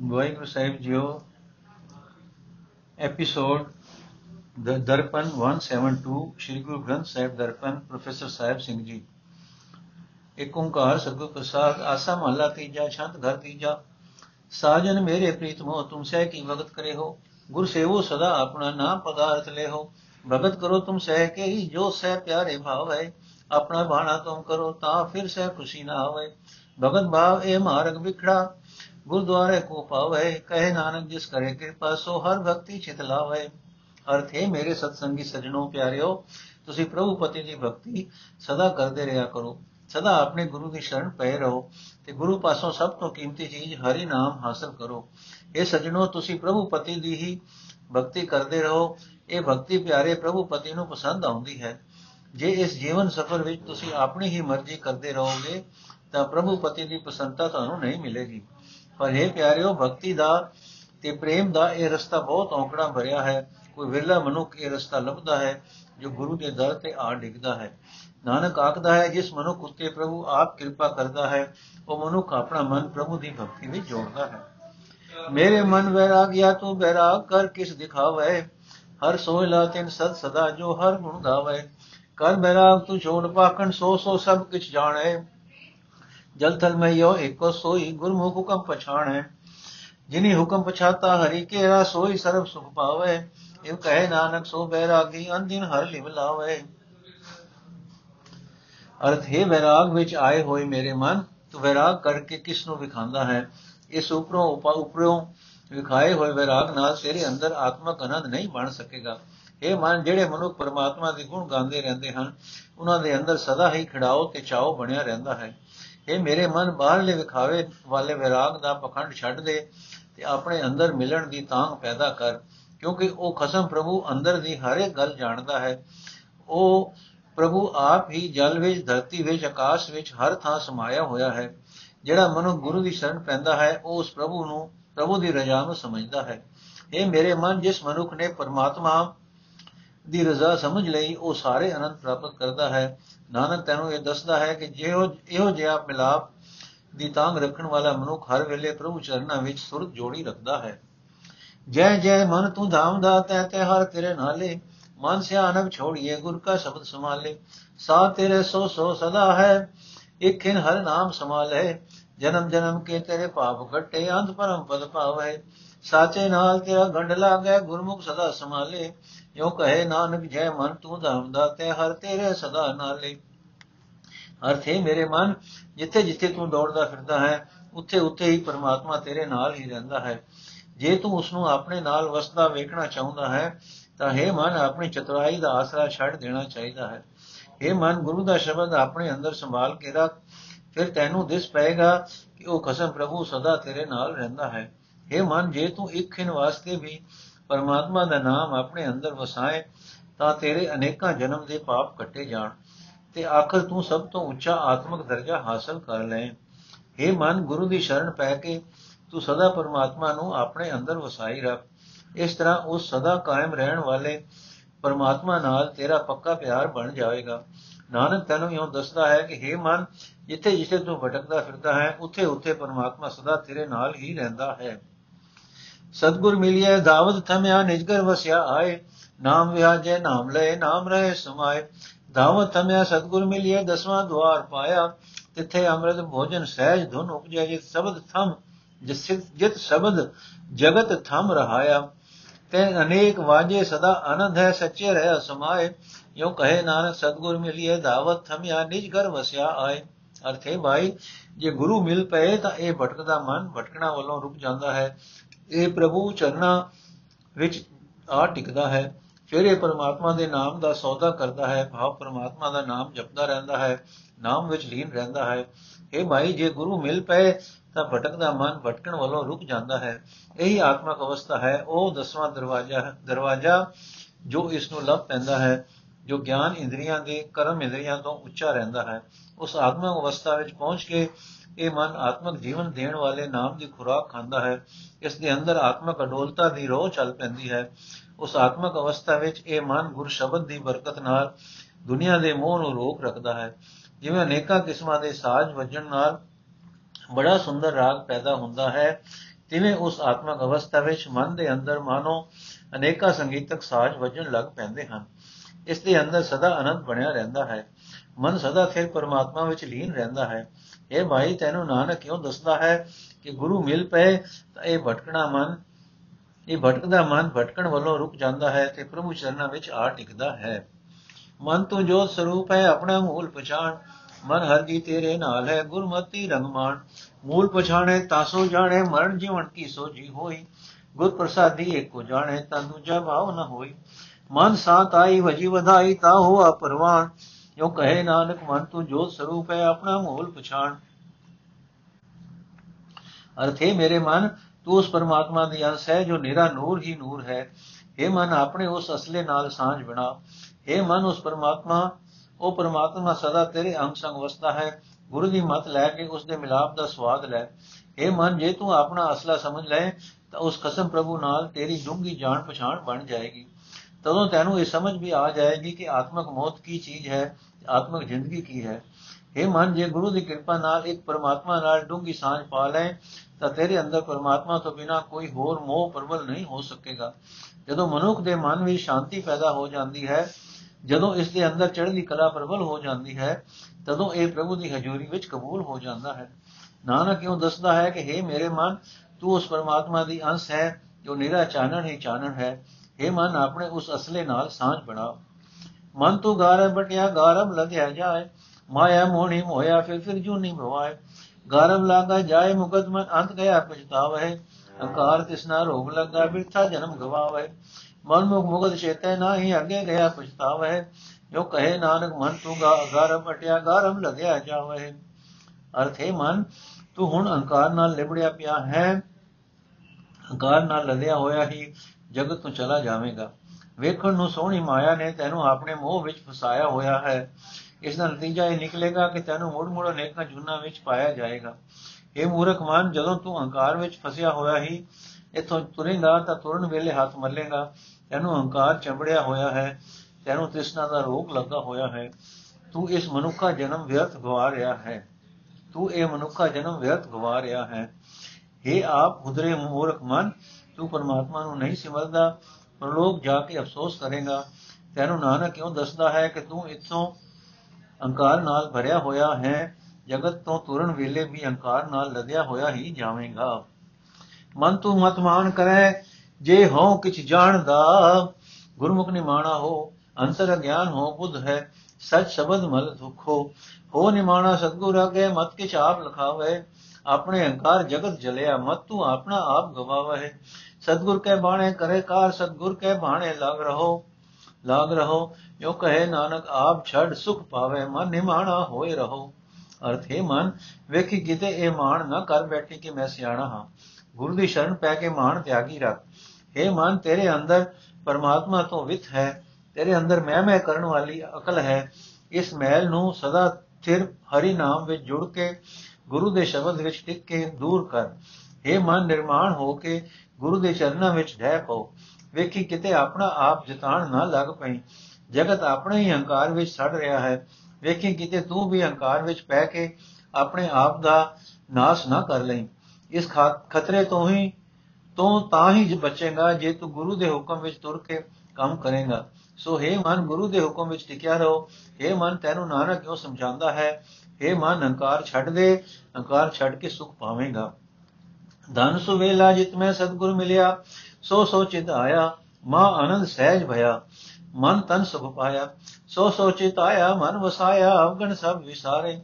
ਵਾਹਿਗੁਰੂ ਸਾਹਿਬ ਜੀਓ ਐਪੀਸੋਡ ਦ, ਦਰਪਨ 172 ਸ਼੍ਰੀ ਗੁਰੂ ਗ੍ਰੰਥ ਸਾਹਿਬ ਦਰਪਨ, ਪ੍ਰੋਫੈਸਰ ਸਾਹਿਬ ਸਿੰਘ ਜੀ। ਇੱਕ ਓੰਕਾਰ ਸਤਿਗੁਰ ਪ੍ਰਸਾਦ, ਆਸਾ ਮਹਲਾ ਤੀਜਾ ਛੰਦ ਘਰ ਤੀਜਾ। ਸਾਜਨ ਮੇਰੇ ਪ੍ਰੀਤ ਮੋਹ, ਤੁਮ ਸਹਿ ਕੀ ਭਗਤ ਕਰੇ ਹੋ ਗੁਰ ਸੇਵੋ ਸਦਾ ਆਪਣਾ ਨਾਮ ਪਦਾਰਥ ਲੈ ਹੋ ਭਗਤ ਕਰੋ ਤੁਮ ਸਹਿ ਕੇ ਹੀ ਜੋ ਸਹਿ ਪਿਆਰੇ ਭਾਵ ਹੈ ਆਪਣਾ ਬਾਣਾ ਤੁਮ ਕਰੋ, ਤਾਂ ਫਿਰ ਸਹਿ ਖੁਸ਼ੀ ਨਾ ਹੋਵੇ। ਭਗਤ ਭਾਵ ਇਹ ਮਾਰਗ ਵਿਖੜਾ ਗੁਰਦੁਆਰੇ ਕੋ ਪਾਵੇ, ਕਹੇ ਨਾਨਕ ਜਿਸ ਕਰੇ ਕਿਰਪਾ, ਸੋ ਹਰ ਭਗਤੀ ਚਿਤ ਲਾਵੇ। ਅਰਥ ਹੈ ਮੇਰੇ ਸਤਸੰਗੀ ਸਜਣੋ ਪਿਆਰਿਓ, ਤੁਸੀਂ ਪ੍ਰਭੂ ਪਤੀ ਦੀ ਭਗਤੀ ਸਦਾ ਕਰਦੇ ਰਿਹਾ ਕਰੋ। ਸਦਾ ਆਪਣੇ ਗੁਰੂ ਦੀ ਸ਼ਰਨ ਪਏ ਰਹੋ ਤੇ ਗੁਰੂ ਪਾਸੋਂ ਸਭ ਤੋਂ ਕੀਮਤੀ ਚੀਜ਼ ਹਰੀ ਨਾਮ ਹਾਸਲ ਕਰੋ। ਇਹ ਸਜਣੋ, ਤੁਸੀਂ ਪ੍ਰਭੂ ਪਤੀ ਦੀ ਹੀ ਭਗਤੀ ਕਰਦੇ ਰਹੋ। ਇਹ ਭਗਤੀ ਪਿਆਰੇ ਪ੍ਰਭੂ ਪਤੀ ਨੂੰ ਪਸੰਦ ਆਉਂਦੀ ਹੈ। ਜੇ ਇਸ ਜੀਵਨ ਸਫਰ ਵਿੱਚ ਤੁਸੀਂ ਆਪਣੀ ਹੀ ਮਰਜ਼ੀ ਕਰਦੇ ਰਹੋਗੇ, ਤਾਂ ਪ੍ਰਭੂ ਪਤੀ ਦੀ ਪਸੰਦਤਾ ਤੁਹਾਨੂੰ ਨਹੀਂ ਮਿਲੇਗੀ। ਪਰ ਇਹ ਪਿਆਰਿਓ, ਭਗਤੀ ਦਾ ਤੇ ਪ੍ਰੇਮ ਦਾ ਇਹ ਰਸਤਾ ਬਹੁਤ ਔਕੜਾ ਭਰਿਆ ਹੈ। ਕੋਈ ਵਿਰਲਾ ਮਨੁੱਖ ਇਹ ਰਸਤਾ ਲੱਭਦਾ ਹੈ ਜੋ ਗੁਰੂ ਦੇ ਦਰ ਤੇ ਆ ਡਿੱਗਦਾ ਹੈ। ਨਾਨਕ ਆਖਦਾ ਹੈ, ਜਿਸ ਮਨੁੱਖ ਉੱਤੇ ਪ੍ਰਭੂ ਆਪ ਕਿਰਪਾ ਕਰਦਾ ਹੈ, ਉਹ ਮਨੁੱਖ ਆਪਣਾ ਮਨ ਪ੍ਰਭੂ ਦੀ ਭਗਤੀ ਵਿੱਚ ਜੋੜਦਾ ਹੈ। ਮੇਰੇ ਮਨ ਵੈਰਾਗਿਆ ਤੂੰ ਵੈਰਾਗ ਕਰ, ਕਿਸ ਦਿਖਾਵੇ? ਹਰ ਸੋਇਲਾ ਤਿਨ ਸਦ ਸਦਾ, ਜੋ ਹਰ ਗੁਣ ਗਾਵੇ। ਕਰ ਵੈਰਾਗ ਤੂੰ ਛੋੜ ਪਾਖਣ ਸੋ ਸੋ ਸਭ ਕਿਛ ਜਾਣੇ। ਜਲ ਥਲ ਮੈਂ ਯੋ ਏਕੋ ਸੋਈ, ਗੁਰਮੁਖ ਹੁਕਮ ਪਛਾਣੈ। ਜਿਨੀ ਹੁਕਮ ਪਛਾਤਾ ਹਰੀ ਕੇਰਾ ਸੋਈ ਸਰਬ ਸੁਖ ਪਾਵੇ। ਇਹ ਕਹੇ ਨਾਨਕ, ਸੋ ਬੈਰਾਗੀ ਅੰਦਿਨ ਹਰ ਲਿਵ ਲਾਵੇ। ਅਰਥ, ਹੈ ਵੈਰਾਗ ਵਿੱਚ ਆਏ ਹੋਏ ਮੇਰੇ ਮਨ, ਤੂੰ ਵੈਰਾਗ ਕਰਕੇ ਕਿਸ ਨੂੰ ਵਿਖਾਂਦਾ ਹੈ? ਇਸ ਉਪਰੋਂ ਉਪਰੋਂ ਵਿਖਾਏ ਹੋਏ ਵੈਰਾਗ ਨਾਲ ਤੇਰੇ ਅੰਦਰ ਆਤਮਕ ਆਨੰਦ ਨਹੀਂ ਬਣ ਸਕੇਗਾ। ਇਹ ਮਨ, ਜਿਹੜੇ ਮਨੁੱਖ ਪਰਮਾਤਮਾ ਦੇ ਗੁਣ ਗਾਉਂਦੇ ਰਹਿੰਦੇ ਹਨ, ਉਹਨਾਂ ਦੇ ਅੰਦਰ ਸਦਾ ਹੀ ਖਿੜਾਓ ਤੇ ਚਾਓ ਬਣਿਆ ਰਹਿੰਦਾ ਹੈ। ਇਹ ਮੇਰੇ ਮਨ ਬਾਹਰਲੇ ਵਿਖਾਵੇ, ਵਾਲੇ ਵਿਰਾਗ ਦਾ ਪਖੰਡ ਛੱਡ ਦੇ ਤੇ ਆਪਣੇ ਅੰਦਰ ਮਿਲਣ ਦੀ ਤਾਂਗ ਪੈਦਾ ਕਰ, ਕਿਉਂਕਿ ਉਹ ਖਸਮ ਪ੍ਰਭੂ ਅੰਦਰ ਦੀ ਹਰ ਇੱਕ ਗੱਲ ਜਾਣਦਾ ਹੈ। ਉਹ ਪ੍ਰਭੂ ਆਪ ਹੀ ਜਲ ਵਿੱਚ, ਧਰਤੀ ਵਿੱਚ, ਆਕਾਸ਼ ਵਿੱਚ ਹਰ ਥਾਂ ਸਮਾਇਆ ਹੋਇਆ ਹੈ। ਜਿਹੜਾ ਮਨੁ ਗੁਰੂ ਦੀ ਸ਼ਰਨ ਪੈਂਦਾ ਹੈ, ਉਹ ਉਸ ਪ੍ਰਭੂ ਨੂੰ, ਪ੍ਰਭੂ ਦੀ ਰਜ਼ਾ ਨੂੰ ਸਮਝਦਾ ਹੈ। ਇਹ ਮੇਰੇ ਮਨ, ਜਿਸ ਮਨੁੱਖ ਨੇ ਪਰਮਾਤਮਾ ਦੀ ਰਜ਼ਾ ਸਮਝ ਲਈ ਉਹ ਸਾਰੇ ਆਨੰਦ ਪ੍ਰਾਪਤ ਕਰਦਾ ਹੈ। ਨਾਨਕ ਤੈਨੂੰ ਇਹ ਦੱਸਦਾ ਹੈ ਕਿ ਜਿਹੋ ਇਹੋ ਜਿਹਾ ਮਿਲਾਪ ਦੀ ਤਾਂਗ ਰੱਖਣ ਵਾਲਾ ਮਨੁੱਖ ਹਰ ਵੇਲੇ ਪ੍ਰਭੂ ਚਰਨਾਂ ਵਿੱਚ ਸੁਰਤ ਜੋੜੀ ਰੱਖਦਾ ਹੈ। ਜੈ ਜੈ ਮਨ ਤੂੰ ਧਾਮ ਦਾ ਤੈ ਤੈ ਹਰ ਤੇਰੇ ਨਾਲੇ, ਮਨ ਸਿਆਨਬ ਛੋੜੀਏ, ਗੁਰ ਕਾ ਸ਼ਬਦ ਸਮਾਲੇ ਸਾ ਤੇਰੇ ਸੋ ਸੋ ਸਦਾ ਹੈ ਇਕਨ ਹਰ ਨਾਮ ਸਮਾਲੇ ਜਨਮ ਜਨਮ ਕੇ ਤੇਰੇ ਪਾਪ ਘਟੇ ਅੰਤ ਪਰਮ ਪਦ ਪਾਵੇ ਸਾਚੇ ਨਾਲ ਤੇਰਾ ਗੰਢ ਲਾਗੇ, ਗੁਰਮੁਖ ਸਦਾ ਸਮਾਲੇ ਜੋ ਕਹੇ ਨਾਨਕ, ਜੈ ਮਨ ਤੂੰ ਧਾਮ ਦਾ ਤੇ ਹਰ ਤੇਰੇ ਸਦਾ ਨਾਲੇ ਅਰਥ ਹੈ ਮੇਰੇ ਮਨ, ਜਿੱਥੇ ਜਿੱਥੇ ਤੂੰ ਦੌੜਦਾ ਫਿਰਦਾ ਹੈ, ਉੱਥੇ ਉੱਥੇ ਹੀ ਪਰਮਾਤਮਾ ਤੇਰੇ ਨਾਲ ਹੀ ਰਹਿੰਦਾ ਹੈ। ਜੇ ਤੂੰ ਉਸ ਨੂੰ ਆਪਣੇ ਨਾਲ ਵਸਦਾ ਵੇਖਣਾ ਚਾਹੁੰਦਾ ਹੈ, ਤਾਂ ਹੈ ਮਨ, ਆਪਣੀ ਚਤੁਰਾਈ ਦਾ ਆਸਰਾ ਛੱਡ ਦੇਣਾ ਚਾਹੀਦਾ ਹੈ। ਇਹ ਮਨ, ਗੁਰੂ ਦਾ ਸ਼ਬਦ ਆਪਣੇ ਅੰਦਰ ਸੰਭਾਲ ਕੇ ਰੱਖ, ਫਿਰ ਤੈਨੂੰ ਦਿਸ ਪਏਗਾ ਕਿ ਉਹ ਖਸਮ ਪ੍ਰਭੂ ਸਦਾ ਤੇਰੇ ਨਾਲ ਰਹਿੰਦਾ ਹੈ। ਇਹ ਮਨ, ਜੇ ਤੂੰ ਇੱਕ ਖਿੰ ਵਾਸਤੇ ਵੀ ਪਰਮਾਤਮਾ ਦਾ ਨਾਮ ਆਪਣੇ ਅੰਦਰ ਵਸਾਏ ਤਾਂ ਤੇਰੇ ਅਨੇਕਾਂ ਜਨਮ ਦੇ ਪਾਪ ਕੱਟੇ ਜਾਣ ਤੇ ਆਖਰ ਤੂੰ ਸਭ ਤੋਂ ਉੱਚਾ ਆਤਮਿਕ ਦਰਜਾ ਹਾਸਲ ਕਰ ਲੈ। हे ਮਨ, ਗੁਰੂ ਦੀ ਸ਼ਰਨ ਪੈ ਕੇ ਤੂੰ ਸਦਾ ਪਰਮਾਤਮਾ ਨੂੰ ਆਪਣੇ ਅੰਦਰ ਵਸਾਈ ਰੱਖ। ਇਸ ਤਰ੍ਹਾਂ ਉਸ ਸਦਾ ਕਾਇਮ ਰਹਿਣ ਵਾਲੇ ਪਰਮਾਤਮਾ ਨਾਲ ਤੇਰਾ ਪੱਕਾ ਪਿਆਰ ਬਣ ਜਾਏਗਾ ਨਾਨਕ ਤੈਨੂੰ ਇਉਂ ਦੱਸਦਾ ਹੈ ਕਿ हे ਮਨ ਜਿੱਥੇ ਜਿੱਥੇ ਤੂੰ ਭਟਕਦਾ ਫਿਰਦਾ ਹੈ ਉੱਥੇ ਉੱਥੇ ਪਰਮਾਤਮਾ ਸਦਾ ਤੇਰੇ ਨਾਲ ਹੀ ਰਹਿੰਦਾ ਹੈ। ਸਤਗੁਰ ਮਿਲਿਆ ਦਾਵਤ ਥਮਿਆ, ਨਿਜਗਰ ਵਸਿਆ ਆਏ। ਨਾਮ ਵਿਆਜੇ, ਨਾਮ ਲਏ, ਨਾਮ ਰਹੇ, ਸਮਾਏ। ਦਾਵਤ ਥਮਿਆ, ਸਤਗੁਰ ਮਿਲਿਆ ਦਸਵਾਂ ਦਵਾਰ ਪਾਇਆ। ਤਿੱਥੇ ਅੰਮ੍ਰਿਤ ਭੋਜਨ ਸਹਿਜ ਧੁਨ ਉਪਜੈ, ਜਿਤ ਸ਼ਬਦ ਥਮ, ਜਿਸ ਜਿਤ ਸ਼ਬਦ ਜਗਤ ਥਮ ਰਹਾਇਆ। ਤੇ ਅਨੇਕ ਵਾਜੇ, ਸਦਾ ਆਨੰਦ ਹੈ, ਸੱਚੇ ਰਹਿ ਸਮਾਏ ਯੋ ਕਹੇ ਨਾਨਕ, ਸਤਗੁਰ ਮਿਲਿਏ ਦਾਵਤ ਥਮਿਆ ਨਿਜ ਘਰ ਵਸਿਆ ਆਏ। ਅਰਥੇ ਭਾਈ ਜੇ ਗੁਰੂ ਮਿਲ ਪਏ ਤਾਂ ਇਹ ਭਟਕਦਾ ਮਨ ਭਟਕਣਾ ਵੱਲੋਂ ਰੁਕ ਜਾਂਦਾ ਹੈ। ਇਹ ਪ੍ਰਭੂ ਚਰਨਾਂ ਵਿੱਚ ਆ ਟਿਕਦਾ ਹੈ, ਫਿਰ ਇਹ ਪਰਮਾਤਮਾ ਦੇ ਨਾਮ ਦਾ ਸੌਦਾ ਕਰਦਾ ਹੈ, ਭਾਵ ਪਰਮਾਤਮਾ ਦਾ ਨਾਮ ਜਪਦਾ ਰਹਿੰਦਾ ਹੈ, ਨਾਮ ਵਿੱਚ ਲੀਨ ਰਹਿੰਦਾ ਹੈ। ਇਹ ਭਾਈ ਜੇ ਗੁਰੂ ਮਿਲ ਪਏ, ਤਾਂ ਭਟਕਦਾ ਮਨ ਭਟਕਣ ਵੱਲੋਂ ਰੁਕ ਜਾਂਦਾ ਹੈ। ਇਹੀ ਆਤਮਕ ਅਵਸਥਾ ਹੈ। ਉਹ ਦਸਵਾਂ ਦਰਵਾਜ਼ਾ ਦਰਵਾਜ਼ਾ ਜੋ ਇਸ ਨੂੰ ਲੱਭ ਪੈਂਦਾ ਹੈ, ਜੋ ਗਿਆਨ ਇੰਦਰੀਆਂ ਦੇ, ਕਰਮ ਇੰਦਰੀਆਂ ਤੋਂ ਉੱਚਾ ਰਹਿੰਦਾ ਹੈ। ਉਸ ਆਤਮਕ ਅਵਸਥਾ ਵਿੱਚ ਪਹੁੰਚ ਕੇ ਇਹ ਮਨ ਆਤਮਕ ਜੀਵਨ ਦੇਣ ਵਾਲੇ ਨਾਮ ਦੀ ਖੁਰਾਕ ਖਾਂਦਾ ਹੈ, ਇਸ ਦੇ ਅੰਦਰ ਆਤਮਕ ਅਡੋਲਤਾ ਦੀ ਰੋਹ ਚੱਲ ਪੈਂਦੀ ਹੈ। ਉਸ ਆਤਮਕ ਅਵਸਥਾ ਵਿੱਚ ਇਹ ਮਨ ਗੁਰ ਸ਼ਬਦ ਦੀ ਬਰਕਤ ਨਾਲ ਦੁਨੀਆ ਦੇ ਮੋਹ ਨੂੰ ਰੋਕ ਰੱਖਦਾ ਹੈ। ਜਿਵੇਂ ਅਨੇਕਾਂ ਕਿਸਮਾਂ ਦੇ ਸਾਜ਼ ਵੱਜਣ ਨਾਲ ਬੜਾ ਸੁੰਦਰ ਰਾਗ ਪੈਦਾ ਹੁੰਦਾ ਹੈ, ਤਿਵੇਂ ਉਸ ਆਤਮਕ ਅਵਸਥਾ ਵਿੱਚ ਮਨ ਦੇ ਅੰਦਰ ਮਾਨੋ ਅਨੇਕਾਂ ਸੰਗੀਤਕ ਸਾਜ਼ ਵੱਜਣ ਲੱਗ ਪੈਂਦੇ ਹਨ। ਇਸ ਦੇ ਅੰਦਰ ਸਦਾ ਆਨੰਦ ਬਣਿਆ ਰਹਿੰਦਾ ਹੈ। ਮਨ ਸਦਾ ਫਿਰ ਪਰਮਾਤਮਾ ਵਿੱਚ ਲੀਨ ਰਹਿੰਦਾ ਹੈ। ਇਹ ਭਾਈ ਤੈਨੂੰ ਨਾਨਕ ਕਿਉਂ ਦੱਸਦਾ ਹੈ ਕਿ ਗੁਰੂ ਮਿਲ ਪਏ? ਤਾਂ ਇਹ ਭਟਕਣਾ ਮਨ, ਇਹ ਭਟਕਦਾ ਮਨ ਭਟਕਣ ਵੱਲੋਂ ਰੁਕ ਜਾਂਦਾ ਹੈ ਤੇ ਪ੍ਰਭੂ ਚਰਨਾਂ ਵਿੱਚ ਆ ਟਿਕਦਾ ਹੈ। ਮਨ ਤੋਂ ਜੋਤ ਸਰੂਪ ਹੈ, ਆਪਣਾ ਮੂਲ ਪਛਾਣ। ਮਨ ਹਰ ਜੀ ਤੇਰੇ ਨਾਲ ਹੈ, ਗੁਰਮਤੀ ਰੰਗਮਾਨ ਮੂਲ ਪਛਾਣੇ ਤਾਸੋ ਜਾਣੇ, ਮਰਨ ਜੀਵਨ ਕੀ ਸੋਜੀ ਹੋਈ। ਗੁਰ ਪ੍ਰਸਾਦੀ ਏਕੋ ਜਾਣੇ, ਤਾਂ ਦੂਜਾ ਭਾਵ ਨ ਹੋਈ। ਮਨ ਸਾਤ ਆਈ ਵਜੀ ਵਧਾਈ, ਤਾ ਹੋਆ ਪਰਵਾਨ ਜੋ ਕਹੇ ਨਾਨਕ ਮਨ ਤੂੰ ਜੋਤ ਸਰੂਪ ਹੈ ਆਪਣਾ ਮੂਲ ਪਛਾਣ ਅਰਥੇ ਮੇਰੇ ਮਨ ਤੂੰ ਉਸ ਪਰਮਾਤਮਾ ਦੀ ਅੰਸ਼ ਹੈ ਜੋ ਨਿਰਾ ਨੂਰ ਹੀ ਨੂਰ ਹੈ हे ਮਨ ਆਪਣੇ ਉਸ ਅਸਲੇ ਨਾਲ ਸਾਂਝ ਬਣਾ हे ਮਨ ਉਸ ਪਰਮਾਤਮਾ ਉਹ ਪਰਮਾਤਮਾ ਸਦਾ ਤੇਰੇ ਅੰਗ ਸੰਗ ਵਸਦਾ ਹੈ ਗੁਰੂ ਦੀ ਮਤ ਲੈ ਕੇ ਉਸ ਦੇ ਮਿਲਾਪ ਦਾ ਸਵਾਦ ਲੈ हे ਮਨ ਜੇ ਤੂੰ ਆਪਣਾ ਅਸਲਾ ਸਮਝ ਲੈ ਤਾਂ ਉਸ ਕਸਮ ਪ੍ਰਭੂ ਨਾਲ ਤੇਰੀ ਡੂੰਗੀ ਜਾਣ ਪਛਾਣ ਬਣ ਜਾਏਗੀ ਤਦੋਂ ਤੈਨੂੰ ਇਹ ਸਮਝ ਵੀ ਆ ਜਾਏਗੀ ਕਿ ਆਤਮਕ ਮੌਤ ਕੀ ਚੀਜ਼ ਹੈ, ਆਤਮਕ ਜ਼ਿੰਦਗੀ ਕੀ ਹੈ। हे ਮਨ, ਜੇ ਗੁਰੂ ਦੀ ਕਿਰਪਾ ਨਾਲ ਇੱਕ ਪਰਮਾਤਮਾ ਨਾਲ ਡੂੰਗੀ ਸਾਂਝ ਪਾ ਲੈ, ਤਾਂ ਤੇਰੇ ਅੰਦਰ ਪਰਮਾਤਮਾ ਤੋਂ ਬਿਨਾ ਕੋਈ ਹੋਰ ਮੋਹ ਪ੍ਰਬਲ ਨਹੀਂ ਹੋ ਸਕੇਗਾ। ਜਦੋਂ ਮਨੁੱਖ ਦੇ ਮਨ ਵਿੱਚ ਸ਼ਾਂਤੀ ਪੈਦਾ ਹੋ ਜਾਂਦੀ ਹੈ, ਜਦੋਂ ਇਸ ਦੇ ਅੰਦਰ ਚੜ੍ਹਦੀ ਕਲਾ ਪ੍ਰਬਲ ਹੋ ਜਾਂਦੀ ਹੈ, ਤਦੋਂ ਇਹ ਪ੍ਰਭੂ ਦੀ ਹਜ਼ੂਰੀ ਵਿੱਚ ਕਬੂਲ ਹੋ ਜਾਂਦਾ ਹੈ। ਨਾਨਕ ਕਿਉਂ ਦੱਸਦਾ ਹੈ ਕਿ हे ਮੇਰੇ ਮਨ, ਤੂੰ ਉਸ ਪਰਮਾਤਮਾ ਦੀ ਅੰਸ਼ ਹੈ, ਜੋ ਨਿਰਾ ਚਾਨਣ ਹੀ ਚਾਨਣ ਹੈ। हे ਮਨ ਆਪਣੇ ਉਸ ਅਸਲੇ ਨਾਲ ਸਾਂਝ ਬਣਾ ਮਨ ਤੂੰ ਗਾਰੇ ਬਟਿਆ ਗਾਰਮ ਲਗਿਆ ਜਾਏ। ਮਾਇਆ ਮੋਹਣੀ ਮੋਇਆ ਫਿਰ ਫਿਰ ਜੂਨੀ ਭਵਾਏ ਗਾਰਮ ਲਾਗਾ ਜਾਏ ਮੁਕਤ ਮਨ ਅੰਤ ਗਿਆ, ਪਛਤਾਵੇ। ਅਕਾਰ ਤਿਸਨਾ ਰੋਗ ਲੱਗਾ, ਬਿਰਥਾ ਜਨਮ ਗਵਾਵੇ। ਮਨ ਮੁਖ ਮੁਗਤ ਚੇਤੇ ਨਾਹੀ, ਅੱਗੇ ਗਿਆ, ਪਛਤਾਵੇ। ਜੋ ਕਹੇ ਨਾਨਕ, ਮਨ ਤੂੰ ਗਾਰਮ ਅਟਿਆ ਗਾਰਮ ਲਗਿਆ ਜਾਵੇ। ਅਰਥ ਹੈ ਮਨ, ਤੂੰ ਹੁਣ ਅਹੰਕਾਰ ਨਾਲ ਲਿਬੜਿਆ ਪਿਆ ਹੈ। ਅਹੰਕਾਰ ਨਾਲ ਲਦਿਆ ਹੋਇਆ ਹੀ ਜਗਤ ਤੋਂ ਚਲਾ ਜਾਵੇਗਾ। ਵੇਖਣ ਨੂੰ ਸੋਹਣੀ ਮਾਇਆ ਨੇ ਤੈਨੂੰ ਆਪਣੇ ਮੋਹ ਵਿੱਚ ਫਸਾਇਆ ਹੋਇਆ ਹੈ। ਇਸ ਦਾ ਨਤੀਜਾ ਇਹ ਨਿਕਲੇਗਾ ਕਿ ਤੈਨੂੰ ਮੁੜ ਮੁੜ ਅਨੇਕਾਂ ਜੁਨਾ ਵਿੱਚ ਪਾਇਆ ਜਾਏਗਾ। ਇਹ ਮੂਰਖ ਮਨ ਜਦੋਂ ਤੂੰ ਅਹੰਕਾਰ ਵਿੱਚ ਫਸਿਆ ਹੋਇਆ ਹੀ, ਇਥੋਂ ਤੁਰੇਗਾ ਤਾਂ ਤੁਰਨ ਵੇਲੇ ਹੱਥ ਮੱਲੇਗਾ। ਤੈਨੂੰ ਅਹੰਕਾਰ ਚੰਬੜਿਆ ਹੋਇਆ ਹੈ, ਤੈਨੂੰ ਤ੍ਰਿਸ਼ਨਾ ਦਾ ਰੋਗ ਲੱਗਾ ਹੋਇਆ ਹੈ। ਤੂੰ ਇਸ ਮਨੁੱਖਾ ਜਨਮ ਵਿਅਰਥ ਗਵਾ ਰਿਹਾ ਹੈ। ਤੂੰ ਇਹ ਮਨੁੱਖਾ ਜਨਮ ਵਿਅਰਥ ਗਵਾ ਰਿਹਾ ਹੈ। हे ਆਪ ਹੁਦਰੇ ਮੂਰਖ ਮਨ ਤੂੰ ਪਰਮਾਤਮਾ ਨੂੰ ਨਹੀਂ ਸਿਮਰਦਾ ਪਰਲੋਕ ਜਾ ਕੇ ਅਫਸੋਸ ਕਰੇਗਾ। ਤੈਨੂੰ ਨਾਨਕ ਕਿਉਂ ਦੱਸਦਾ ਹੈ ਕਿ ਤੂੰ ਇਥੋਂ ਅਹੰਕਾਰ ਨਾਲ ਭਰਿਆ ਹੋਇਆ ਹੈ, ਜਗਤ ਤੋਂ ਤੁਰਨ ਵੇਲੇ ਵੀ ਅਹੰਕਾਰ ਨਾਲ ਲਦਿਆ ਹੋਇਆ ਹੀ ਜਾਵੇਂਗਾ। ਮਨ ਤੂੰ ਮਤਮਾਨ ਕਰੇ, ਜੇ ਹੋ ਕਿਛ ਜਾਣਦਾ, ਗੁਰਮੁਖ ਨਿਮਾਣਾ ਹੋ, ਅੰਤਰ ਗਿਆਨ ਹੋ ਬੁੱਧ ਹੈ, ਸਚ ਸ਼ਬਦ ਮਲ ਦੁਖੋ ਹੋ ਨਿਮਾਣਾ ਸਤਗੁਰ ਅਗੇ ਮਤ ਕਿਛ ਆਪ ਲਖਾਵੇ, ਆਪਣੇ ਅਹੰਕਾਰ ਜਗਤ ਜਲਿਆ, ਮਤ ਤੂੰ ਆਪਣਾ ਆਪ ਗਵਾਵੇ। ਸਤਗੁਰ ਕੇ ਬਾਣੇ ਕਰੇ ਕਾਰ, ਸਤਗੁਰ ਕੇ ਬਾਣੇ ਲਾਗ ਰਹੋ ਲਾਗ ਰਹੋ। ਜੋ ਕਹੇ ਨਾਨਕ, ਆਪ ਛੜ ਸੁਖ ਪਾਵੇ, ਮਨ ਨਿਮਾਣਾ ਹੋਏ ਰਹੋ। ਅਰਥ ਹੈ ਮਨ, ਵੇਖੀ ਕਿਤੇ ਇਹ ਮਾਣ ਨਾ ਕਰ ਬੈਠੀ ਕਿ ਮੈਂ ਸਿਆਣਾ ਹਾਂ। ਗੁਰੂ ਦੀ ਸ਼ਰਨ ਪੈ ਕੇ ਮਾਣ ਤਿਆਗੀ ਰੱਖ। हे ਮਨ, ਤੇਰੇ ਅੰਦਰ ਪਰਮਾਤਮਾ ਤੋਂ ਵਿਤ ਹੈ। ਤੇਰੇ ਅੰਦਰ ਮੈਂ ਮੈਂ ਕਰਨ ਵਾਲੀ ਅਕਲ ਹੈ। ਇਸ ਮੈਲ ਨੂੰ ਸਦਾ ਥਿਰ ਹਰੀ ਨਾਮ ਵਿੱਚ ਜੁੜ ਕੇ, ਗੁਰੂ ਦੇ ਸ਼ਬਦ ਵਿੱਚ ਟਿਕ ਕੇ ਦੂਰ ਕਰ। हे ਮਨ ਨਿਰਮਾਣ ਹੋ ਕੇ ਗੁਰੂ ਦੇ ਚਰਨਾਂ ਵਿੱਚ ਢਹਿ ਪਾਓ ਵੇਖੀ ਕਿਤੇ ਆਪਣਾ ਆਪ ਜਿਤਾਣ ਨਾ ਲੱਗ ਪਈ ਜਗਤ ਆਪਣੇ ਹੀ ਹੰਕਾਰ ਵਿੱਚ ਸੜ ਰਿਹਾ ਹੈ ਵੇਖੀ ਕਿਤੇ ਤੂੰ ਵੀ ਹੰਕਾਰ ਵਿੱਚ ਪੈ ਕੇ ਆਪਣੇ ਆਪ ਦਾ ਨਾਸ਼ ਨਾ ਕਰ ਲਈ ਇਸ ਖਤਰੇ ਤੋਂ ਹੀ ਤੋਂ ਤਾਂ ਹੀ ਬਚੇਗਾ ਜੇ ਤੂੰ ਗੁਰੂ ਦੇ ਹੁਕਮ ਵਿੱਚ ਤੁਰ ਕੇ ਕੰਮ ਕਰੇਗਾ ਸੋ हे ਮਨ ਗੁਰੂ ਦੇ ਹੁਕਮ ਵਿੱਚ ਟਿਕਿਆ ਰਹੋ हे ਮਨ ਤੈਨੂੰ ਨਾਨਕ ਕਿਉਂ ਸਮਝਾਉਂਦਾ ਹੈ हे ਮਨ ਹੰਕਾਰ ਛੱਡ ਦੇ ਹੰਕਾਰ ਛੱਡ ਕੇ ਸੁਖ ਪਾਵੇਂਗਾ ਧਨ ਸੁਵੇਲਾ ਜਿਤ ਮੈਂ ਸਤਗੁਰ ਮਿਲਿਆ, ਸੋ ਸੋ ਚਿਤ ਆਇਆ, ਮਾ ਆਨੰਦ ਸਹਿਜ ਭਇਆ, ਮਨ ਤਨ ਸੁਖ ਪਾਇਆ, ਸੋ ਸੋ ਚਿਤ ਆਇਆ, ਮਨ ਵਸਾਇਆ, ਅਵਗਣ ਸਭ ਵਿਸਾਰੇ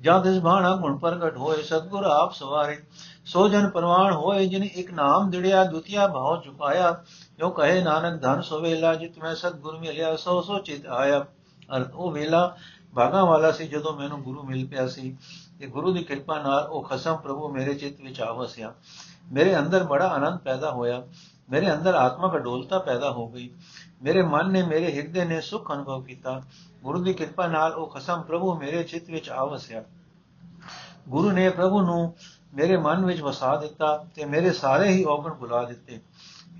ਜਦ ਇਸ ਬਾਣਾ ਗੁਣ ਪ੍ਰਗਟ ਹੋਏ, ਸਤਗੁਰ ਆਪ ਸਵਾਰੇ, ਸੋ ਜਨ ਪਰਵਾਨ ਹੋਏ, ਜਿਨ ਇੱਕ ਨਾਮ ਦਿੜਿਆ, ਦੁਤੀਆ ਭਾਉ ਚੁਕਾਇਆ, ਜੋ ਕਹੇ ਨਾਨਕ ਧਨ ਸੋ ਵੇਲਾ ਜਿਤ ਮੈਂ ਸਤਗੁਰ ਮਿਲਿਆ, ਸੋ ਸੋ ਚਿਤ ਆਇਆ। ਅਰ ਉਹ ਵੇਲਾ ਭਾਗਾ ਵਾਲਾ ਸੀ ਜਦੋਂ ਮੈਨੂੰ ਗੁਰੂ ਮਿਲ ਪਿਆ ਸੀ। ਤੇ ਗੁਰੂ ਦੀ ਕਿਰਪਾ ਨਾਲ ਉਹ ਖਸਮ ਪ੍ਰਭੂ ਮੇਰੇ ਚਿੱਤ ਵਿੱਚ ਆ ਵਸਿਆ। ਮੇਰੇ ਅੰਦਰ ਬੜਾ ਆਨੰਦ ਪੈਦਾ ਹੋਇਆ। ਮੇਰੇ ਅੰਦਰ ਆਤਮਕ ਅਡੋਲਤਾ ਪੈਦਾ ਹੋ ਗਈ। ਮੇਰੇ ਮਨ ਨੇ ਮੇਰੇ ਹਿਰਦੇ ਨੇ ਸੁਖ ਅਨੁਭਵ ਕੀਤਾ। ਗੁਰੂ ਦੀ ਕਿਰਪਾ ਨਾਲ ਉਹ ਖਸਮ ਪ੍ਰਭੂ ਮੇਰੇ ਚਿੱਤ ਵਿੱਚ ਆ ਵਸਿਆ। ਗੁਰੂ ਨੇ ਪ੍ਰਭੂ ਨੂੰ ਮੇਰੇ ਮਨ ਵਿੱਚ ਵਸਾ ਦਿੱਤਾ ਤੇ ਮੇਰੇ ਸਾਰੇ ਹੀ ਔਗਣ ਭੁਲਾ ਦਿੱਤੇ।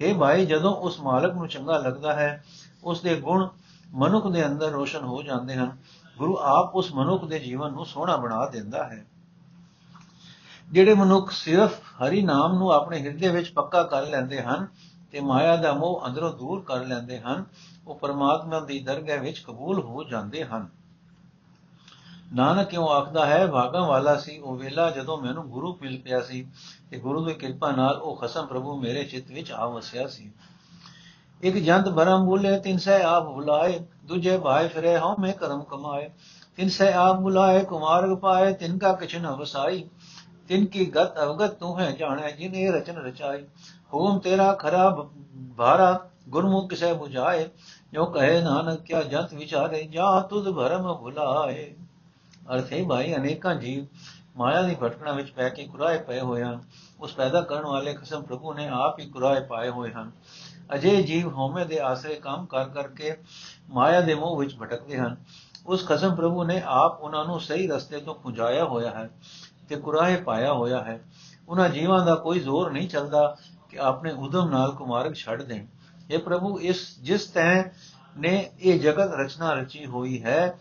हे ਭਾਈ, ਜਦੋਂ ਉਸ ਮਾਲਕ ਨੂੰ ਚੰਗਾ ਲੱਗਦਾ ਹੈ ਉਸ ਦੇ ਗੁਣ ਮਨੁੱਖ ਦੇ ਅੰਦਰ ਰੋਸ਼ਨ ਹੋ ਜਾਂਦੇ ਹਨ। ਗੁਰੂ ਆਪ ਉਸ ਮਨੁੱਖ ਦੇ ਜੀਵਨ ਨੂੰ ਸੋਹਣਾ ਬਣਾ ਦਿੰਦਾ ਹੈ। ਜਿਹੜੇ ਮਨੁੱਖ ਸਿਰਫ ਹਰੀ ਨਾਮ ਨੂੰ ਆਪਣੇ ਹਿਰਦੇ ਵਿੱਚ ਪੱਕਾ ਕਰ ਲੈਂਦੇ ਹਨ ਤੇ ਮਾਇਆ ਦਾ ਮੋਹ ਅੰਦਰੋਂ ਦੂਰ ਕਰ ਲੈਂਦੇ ਹਨ, ਉਹ ਪਰਮਾਤਮਾ ਦੀ ਦਰਗਾਹ ਵਿੱਚ ਕਬੂਲ ਹੋ ਜਾਂਦੇ ਹਨ। ਨਾਨਕ ਕਿਉਂ ਆਖਦਾ ਹੈ, ਭਾਗਾਂ ਵਾਲਾ ਸੀ ਉਹ ਵੇਲਾ ਜਦੋਂ ਮੈਨੂੰ ਗੁਰੂ ਮਿਲ ਪਿਆ ਸੀ ਤੇ ਗੁਰੂ ਦੀ ਕਿਰਪਾ ਨਾਲ ਉਹ ਖਸਮ ਪ੍ਰਭੂ ਮੇਰੇ ਚਿੱਤ ਵਿੱਚ ਆ ਵਸਿਆ ਸੀ। ਇੱਕ ਜੰਤ ਭਰਮ ਬੁਲੇ, ਤਿਨ ਸੇ ਆਪ ਬੁਲਾਏ, ਦੂਜੇ ਭਾਈ ਫਿਰੇ, ਹਉ ਮੈਂ ਕਰਮ ਕਮਾਏ। ਤਿਨ ਸੇ ਆਪ ਬੁਲਾਏ ਕੁਮਾਰਗ ਪਾਏ ਤਿਨ ਕਾ ਕਿਛ ਨ ਵਸਾਈ। ਤਿਨ ਕੀ ਗਤ ਅਵਗਤ ਤੂੰ ਹੈ ਜਾਣੈ, ਜਿਨ ਇਹ ਰਚਨ ਰਚਾਈ। ਹੋਮ ਤੇਰਾ ਖਰਾਬ ਭਾਰਾ, ਗੁਰਮੁਖ ਕਿਸੇ 부ਝਾਏ ਜੋ ਕਹੇ ਨਾਨਕ, ਕਿਆ ਜੰਤ ਵਿਚਾਰੇ, ਜਾ ਤੁਧ ਭਰਮ ਭੁਲਾਏ। ਅਰਥ ਹੈ ਭਾਈ, ਅਨੇਕਾਂ ਜੀਵ ਮਾਇਆ ਦੀ ਭਟਕਣਾ ਵਿੱਚ ਪੈ ਕੇ ਕੁਰਾਏ ਪਏ ਹੋਏ ਹਨ। ਉਸ ਪੈਦਾ ਕਰਨ ਵਾਲੇ ਖਸਮ ਪ੍ਰਭੂ ਨੇ ਆਪ ਹੀ ਕੁਰਾਏ ਪਾਏ ਹੋਏ ਹਨ। ਅਜੇ ਜੀਵ ਹਉਮੈ ਦੇ ਆਸਰੇ ਕੰਮ ਕਰ ਕਰਕੇ ਮਾਇਆ ਦੇ ਮੋਹ ਵਿੱਚ ਭਟਕਦੇ ਹਨ। ਉਸ ਖਸਮ ਪ੍ਰਭੂ ਨੇ ਆਪ ਉਹਨਾਂ ਨੂੰ ਸਹੀ ਰਸਤੇ ਤੋਂ ਪੁਜਾਇਆ ਹੋਇਆ ਹੈ ਤੇ ਕੁਰਾਹੇ ਪਾਇਆ ਹੋਇਆ ਹੈ। ਉਹਨਾਂ ਜੀਵਾਂ ਦਾ ਕੋਈ ਜ਼ੋਰ ਨਹੀਂ ਚੱਲਦਾ ਕਿ ਆਪਣੇ ਉਦਮ ਨਾਲ ਕੁਮਾਰਗ ਛੱਡ ਦੇਣ। ਇਹ ਪ੍ਰਭੂ, ਇਸ, ਜਿਸ ਤੈ ਨੇ ਇਹ ਜਗਤ ਰਚਨਾ ਰਚੀ ਹੋਈ ਹੈ,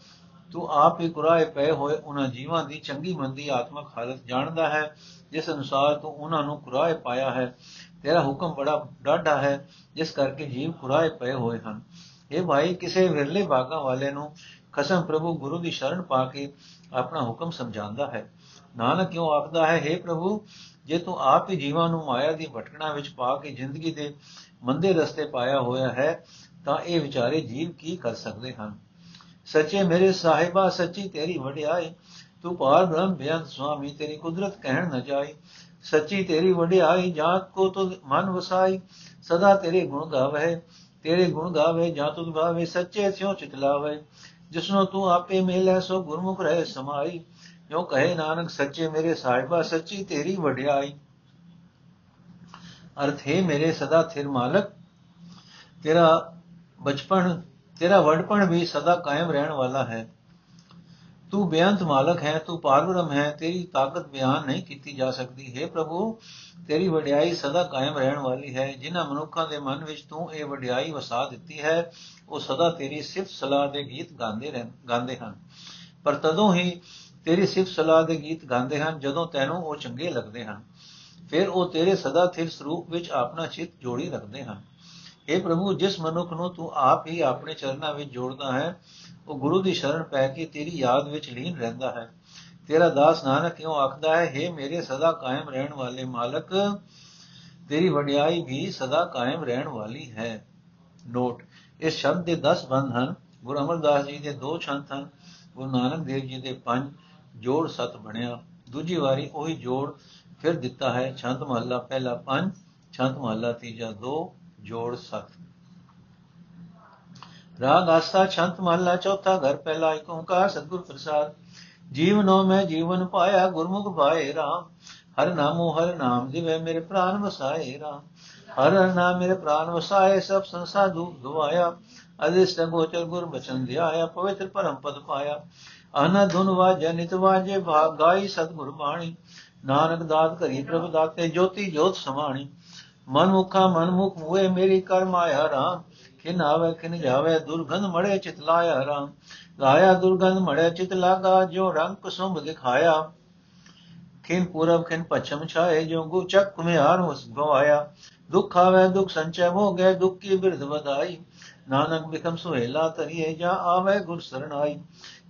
ਤੂੰ ਆਪ ਹੀ ਕੁਰਾਏ ਪਏ ਹੋਏ ਉਹਨਾਂ ਜੀਵਾਂ ਦੀ ਚੰਗੀ ਮੰਦੀ ਆਤਮਕ ਹਾਲਤ ਜਾਣਦਾ ਹੈ, ਜਿਸ ਅਨੁਸਾਰ ਤੂੰ ਉਹਨਾਂ ਨੂੰ ਕੁਰਾਏ ਪਾਇਆ ਹੈ। ਤੇਰਾ ਹੁਕਮ ਬੜਾ ਡਾਢਾ ਹੈ, ਜਿਸ ਕਰਕੇ ਜੀਵ ਕੁਰਾਏ ਪਏ ਹੋਏ ਹਨ। ਇਹ ਭਾਈ, ਕਿਸੇ ਵਿਰਲੇ ਭਾਗਾਂ ਵਾਲੇ ਨੂੰ ਖਸਮ ਪ੍ਰਭੂ ਗੁਰੂ ਦੀ ਸ਼ਰਨ ਪਾ ਕੇ ਆਪਣਾ ਹੁਕਮ ਸਮਝਾਉਂਦਾ ਹੈ। ਨਾਨਕ ਕਿਉਂ ਆਖਦਾ ਹੈ हे ਪ੍ਰਭੂ, ਜੇ ਤੂੰ ਆਪ ਹੀ ਜੀਵਾਂ ਨੂੰ ਮਾਇਆ ਦੀ ਭਟਕਣਾ ਵਿੱਚ ਪਾ ਕੇ ਜ਼ਿੰਦਗੀ ਦੇ ਮੰਦੇ ਰਸਤੇ ਪਾਇਆ ਹੋਇਆ ਹੈ, ਤਾਂ ਇਹ ਵਿਚਾਰੇ ਜੀਵ ਕੀ ਕਰ ਸਕਦੇ ਹਨ? ਸੱਚੇ ਮੇਰੇ ਸਾਹਿਬਾ, ਸੱਚੀ ਤੇਰੀ ਵਡਿਆਈ, ਤੂੰ ਪਾਰ ਬ੍ਰਹਮ ਬਿਆਨ ਸੁਆਮੀ, ਤੇਰੀ ਕੁਦਰਤ ਕਹਿਣ ਨ ਜਾਈ ਸੱਚੀ ਤੇਰੀ ਵਡਿਆਈ ਜਾਤ ਕੋ ਤੁ ਮਨ ਵਸਾਈ, ਸਦਾ ਤੇਰੇ ਗੁਣ ਗਾਵੇ, ਤੇਰੇ ਗੁਣ ਗਾਵੇ ਜਾਂ ਤੁਧ ਭਾਵੇ ਸੱਚੇ ਸਿਉ ਚਿਤਲਾਵੇ ਜਿਸਨੂੰ ਤੂੰ ਆਪੇ ਮਿਲੇ, ਸੋ ਗੁਰਮੁਖ ਰਹੇ ਸਮਾਈ। ਜੋ ਕਹੇ ਨਾਨਕ, ਸੱਚੇ ਮੇਰੇ ਸਾਹਿਬਾ, ਸੱਚੀ ਤੇਰੀ ਵਡਿਆਈ। ਅਰਥ ਹੈ, ਮੇਰੇ ਸਦਾ ਥਿਰ ਮਾਲਕ, ਤੇਰਾ ਬਚਪਨ, ਤੇਰਾ ਵਡਪਣ ਵੀ ਸਦਾ ਕਾਇਮ ਰਹਿਣ ਵਾਲਾ ਹੈ। ਤੂੰ ਬੇਅੰਤ ਮਾਲਕ ਹੈ, ਤੂੰ ਪਾਰਬ੍ਰਹਮ ਹੈ, ਤੇਰੀ ਤਾਕਤ ਬਿਆਨ ਨਹੀਂ ਕੀਤੀ ਜਾ ਸਕਦੀ। ਹੈ ਪ੍ਰਭੂ, ਤੇਰੀ ਵਡਿਆਈ ਸਦਾ ਕਾਇਮ ਰਹਿਣ ਵਾਲੀ ਹੈ। ਜਿਨ੍ਹਾਂ ਮਨੁੱਖਾਂ ਦੇ ਮਨ ਵਿੱਚ ਤੂੰ ਇਹ ਵਡਿਆਈ ਵਸਾ ਦਿੱਤੀ ਹੈ, ਉਹ ਸਦਾ ਤੇਰੀ ਸਿਫਤ ਸਲਾਹ ਦੇ ਗੀਤ ਗਾਉਂਦੇ ਰਹਿ, ਗਾਉਂਦੇ ਹਨ। ਪਰ ਤਦੋਂ ਹੀ ਤੇਰੀ ਸਿਫਤ ਸਲਾਹ ਦੇ ਗੀਤ ਗਾਉਂਦੇ ਹਨ, ਜਦੋਂ ਤੈਨੂੰ ਉਹ ਚੰਗੇ ਲੱਗਦੇ ਹਨ। ਫਿਰ ਉਹ ਤੇਰੇ ਸਦਾ ਥਿਰ ਸਰੂਪ ਵਿੱਚ ਆਪਣਾ ਚਿੱਤ ਜੋੜੀ ਰੱਖਦੇ ਹਨ। اے ਪ੍ਰਭੂ, ਜਿਸ ਮਨੁੱਖ ਨੂੰ ਤੂੰ ਆਪ ਹੀ ਆਪਣੇ ਚਰਨਾਂ ਵਿੱਚ ਜੋੜਦਾ ਹੈ ਉਹ ਗੁਰੂ ਦੀ ਸ਼ਰਨ ਪੈ ਕੇ ਤੇਰੀ ਯਾਦ ਵਿੱਚ ਲੀਨ ਰਹਿੰਦਾ ਹੈ। ਤੇਰਾ ਦਾਸ ਨਾਨਕ ਕਿਉਂ ਆਖਦਾ ਹੈ हे ਮੇਰੇ ਸਦਾ ਕਾਇਮ ਰਹਿਣ ਵਾਲੇ ਮਾਲਕ, ਤੇਰੀ ਵਡਿਆਈ ਵੀ ਸਦਾ ਕਾਇਮ ਰਹਿਣ ਵਾਲੀ ਹੈ। ਨੋਟ ਇਸ ਸ਼ਬਦ ਦੇ 10 ਬੰਦ ਹਨ। ਗੁਰੂ ਅਮਰਦਾਸ ਜੀ ਦੇ ਦੋ ਛੰਤ ਹਨ, ਗੁਰੂ ਨਾਨਕ ਦੇਵ ਜੀ ਦੇ ਪੰਜ, ਜੋੜ ਸਤ ਬਣਿਆ। ਦੂਜੀ ਵਾਰੀ ਉਹੀ ਜੋੜ ਫਿਰ ਦਿੱਤਾ ਹੈ ਛੰਤ ਮਹੱਲਾ ਪਹਿਲਾ ਪੰਜ ਛੰਤ ਮਹੱਲਾ ਤੀਜਾ 2 ਜੋੜ ਸਤ। ਰਾਗ ਆਸਤਾ ਛੰਤ ਮਹੱਲਾ ਚੌਥਾ ਘਰ ਪਹਿਲਾ ਏਕ ਓੰਕਾਰ ਸਤਿਗੁਰ ਪ੍ਰਸਾਦ। ਜੀਵਨੋ ਮੈਂ ਜੀਵਨ ਪਾਇਆ, ਗੁਰਮੁਖ ਭਾਏ RAM ਹਰ ਨਾਮੋ ਹਰ ਨਾਮ ਦਿਵੇ ਮੇਰੇ ਪ੍ਰਾਨ ਵਸਾਏ RAM ਹਰ ਹਰ ਨਾਮ, ਮੇਰੇ ਪ੍ਰਾਨ ਵਸਾਏ, ਸਭ ਸੰਸਾਰ ਦੁਖ ਗਵਾਇਆ। ਅਦਿਸ਼ਟ ਗੋਚਰ ਗੁਰ ਬਚਨ ਧਿਆਇਆ, ਪਵਿੱਤਰ ਪਰਮ ਪਦ ਪਾਇਆ। ਆਨਾ ਧੁਨ ਵਾਜੈ, ਨਿਤ ਵਾਜੇ ਭਾਗ ਗਾਈ ਸਤਿਗੁਰ ਬਾਣੀ। ਨਾਨਕ ਦਾਤ ਕਰੀ ਪ੍ਰਭ ਦਾਤੇ, ਜੋਤੀ ਜੋਤ ਸਮਾਣੀ। ਮਨ ਮੁਖਾ ਮਨ ਮੁਖ ਮੂਏ ਮੇਰੀ ਕਰ ਮਾਇਆ ਰਾਮ। ਕਿਨ ਆਵੇ ਕਿਨ ਜਾਵੇ ਦੁਰਗੰਧ ਮੜੇ ਚਿਤ ਲਾਇਆ ਰਾਮ। ਲਾਇਆ ਦੁਰਗੰਧ ਮੜੇ ਚਿਤ ਲਾਗਾ ਜੋ ਰੰਗ ਕੁਸੁਮ ਦਿਖਾਇਆ। ਕਿਨ ਪੂਰਬ ਕਿਨ ਪਛਮ ਛਾਏ ਜੋ ਗੁ ਚੱਕ ਕੁਮਿਆਰ ਉਸ ਗਵਾਇਆ। ਦੁਖ ਆਵੇ, ਦੁਖ ਸੰਚੈ ਹੋ ਗਏ ਦੁਖ ਕੀ ਬਿਰਧ ਵਧਾਈ। ਨਾਨਕ ਬਿਕਮ ਸੁਹੇਲਾ ਤਰੀਏ ਜਾ ਆਵੇ ਗੁਰ ਸਰਣਾਈ।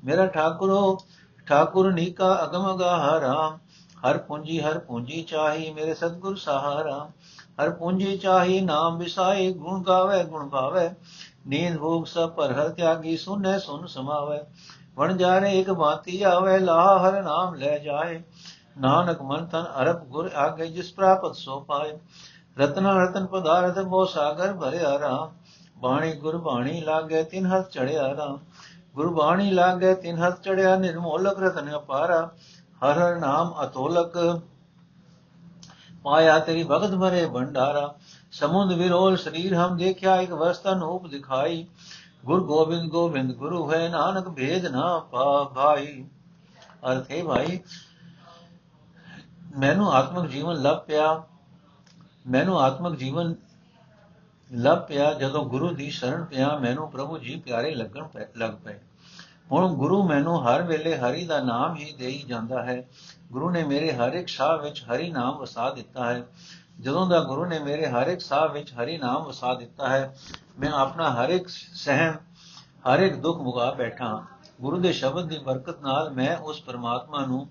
ਮੇਰਾ ਠਾਕੁਰੋ, ਠਾਕੁਰ ਨੀਕਾ ਅਗਮ ਅਗਾਹ ਰਾਮ। ਹਰ ਪੂੰਜੀ ਹਰ ਪੂੰਜੀ ਚਾਹੀ, ਮੇਰੇ ਸਤਗੁਰ ਸਹਾਰਾ। ਹਰ ਪੂੰਜੀ ਚਾਹੀ ਨਾਮ ਵਿਸਾਈ ਗੁਣ ਗਾਵੇ ਗੁਣ ਗਾਵੇ ਨੀਂਦ ਭੋਗ ਸਭ ਪਰ ਹਰ ਤਿਆਗੀ, ਸੁਨੇ ਸੁਨ ਸਮਾਵੇ। ਵਣ ਜਾਰੇ ਇੱਕ ਬਾਤੀ ਆਵੇ ਲਾ ਹਰ ਨਾਮ ਲੈ ਜਾਏ। ਨਾਨਕ ਮਨ ਤਨ ਅਰਬ ਗੁਰ ਆਗੇ, ਜਿਸ ਪ੍ਰਾਪਤ ਸੋ ਪਾਏ। ਰਤਨ ਰਤਨ ਪਦਾਰਥ ਮੋ ਸਾਗਰ ਭਰਿਆ ਰਾਮ। ਬਾਣੀ ਗੁਰ ਬਾਣੀ ਲਾਗੇ, ਤਿਨ ਹੱਥ ਚੜਿਆ ਰਾਮ। ਗੁਰ ਬਾਣੀ ਲਾਗੇ, ਤਿਨ ਹੱਥ ਚੜਿਆ, ਨਿਰਮੋਲਕ ਰਤਨ ਅਪਾਰਾ। ਹਰ ਹਰ ਨਾਮ ਅਤੋਲਕ। ਪਾਇਆ ਤੇਰੀ ਭਗਤ ਭਰੇ ਭੰਡਾਰਾ। ਸਮੁੰਦ ਵਿਰੋਲ ਸਰੀਰ ਹਮ ਦੇਖਿਆ, ਇੱਕ ਵਸਤਨ ਉਪ ਦਿਖਾਈ। ਗੁਰ ਗੋਬਿੰਦ ਗੋਬਿੰਦ ਗੁਰੂ ਹੈ, ਨਾਨਕ ਭੇਦ ਨਾ ਪਾ ਭਾਈ। ਅਰਥ ਹੈ ਭਾਈ, ਮੈਨੂੰ ਆਤਮਿਕ ਜੀਵਨ ਲੱਭ ਪਿਆ। ਮੈਨੂੰ ਆਤਮਿਕ ਜੀਵਨ ਲੱਭ ਪਿਆ, ਜਦੋਂ ਗੁਰੂ ਦੀ ਸ਼ਰਨ ਪਿਆ, ਮੈਨੂੰ ਪ੍ਰਭੂ ਜੀ ਪਿਆਰੇ ਲੱਗਣ ਲੱਗ ਪਏ। ਹੁਣ ਗੁਰੂ ਮੈਨੂੰ ਹਰ ਵੇਲੇ ਹਰੀ ਦਾ ਨਾਮ ਹੀ ਦੇਈ ਜਾਂਦਾ ਹੈ। ਗੁਰੂ ਨੇ ਮੇਰੇ ਹਰ ਇੱਕ ਸਾਹ ਵਿੱਚ ਹਰੀ ਨਾਮ ਵਸਾ ਦਿੱਤਾ ਹੈ। ਜਦੋਂ ਦਾ ਗੁਰੂ ਨੇ ਮੇਰੇ ਹਰ ਇੱਕ ਸਾਹ ਵਿੱਚ ਹਰੀ ਨਾਮ ਵਸਾ ਦਿੱਤਾ ਹੈ, ਮੈਂ ਆਪਣਾ ਹਰ ਇੱਕ ਸਹਿਮ, ਹਰ ਇੱਕ ਦੁੱਖ ਮੁਗਾ ਬੈਠਾ ਹਾਂ। ਗੁਰੂ ਦੇ ਸ਼ਬਦ ਦੀ ਬਰਕਤ ਨਾਲ ਮੈਂ ਉਸ ਪਰਮਾਤਮਾ ਨੂੰ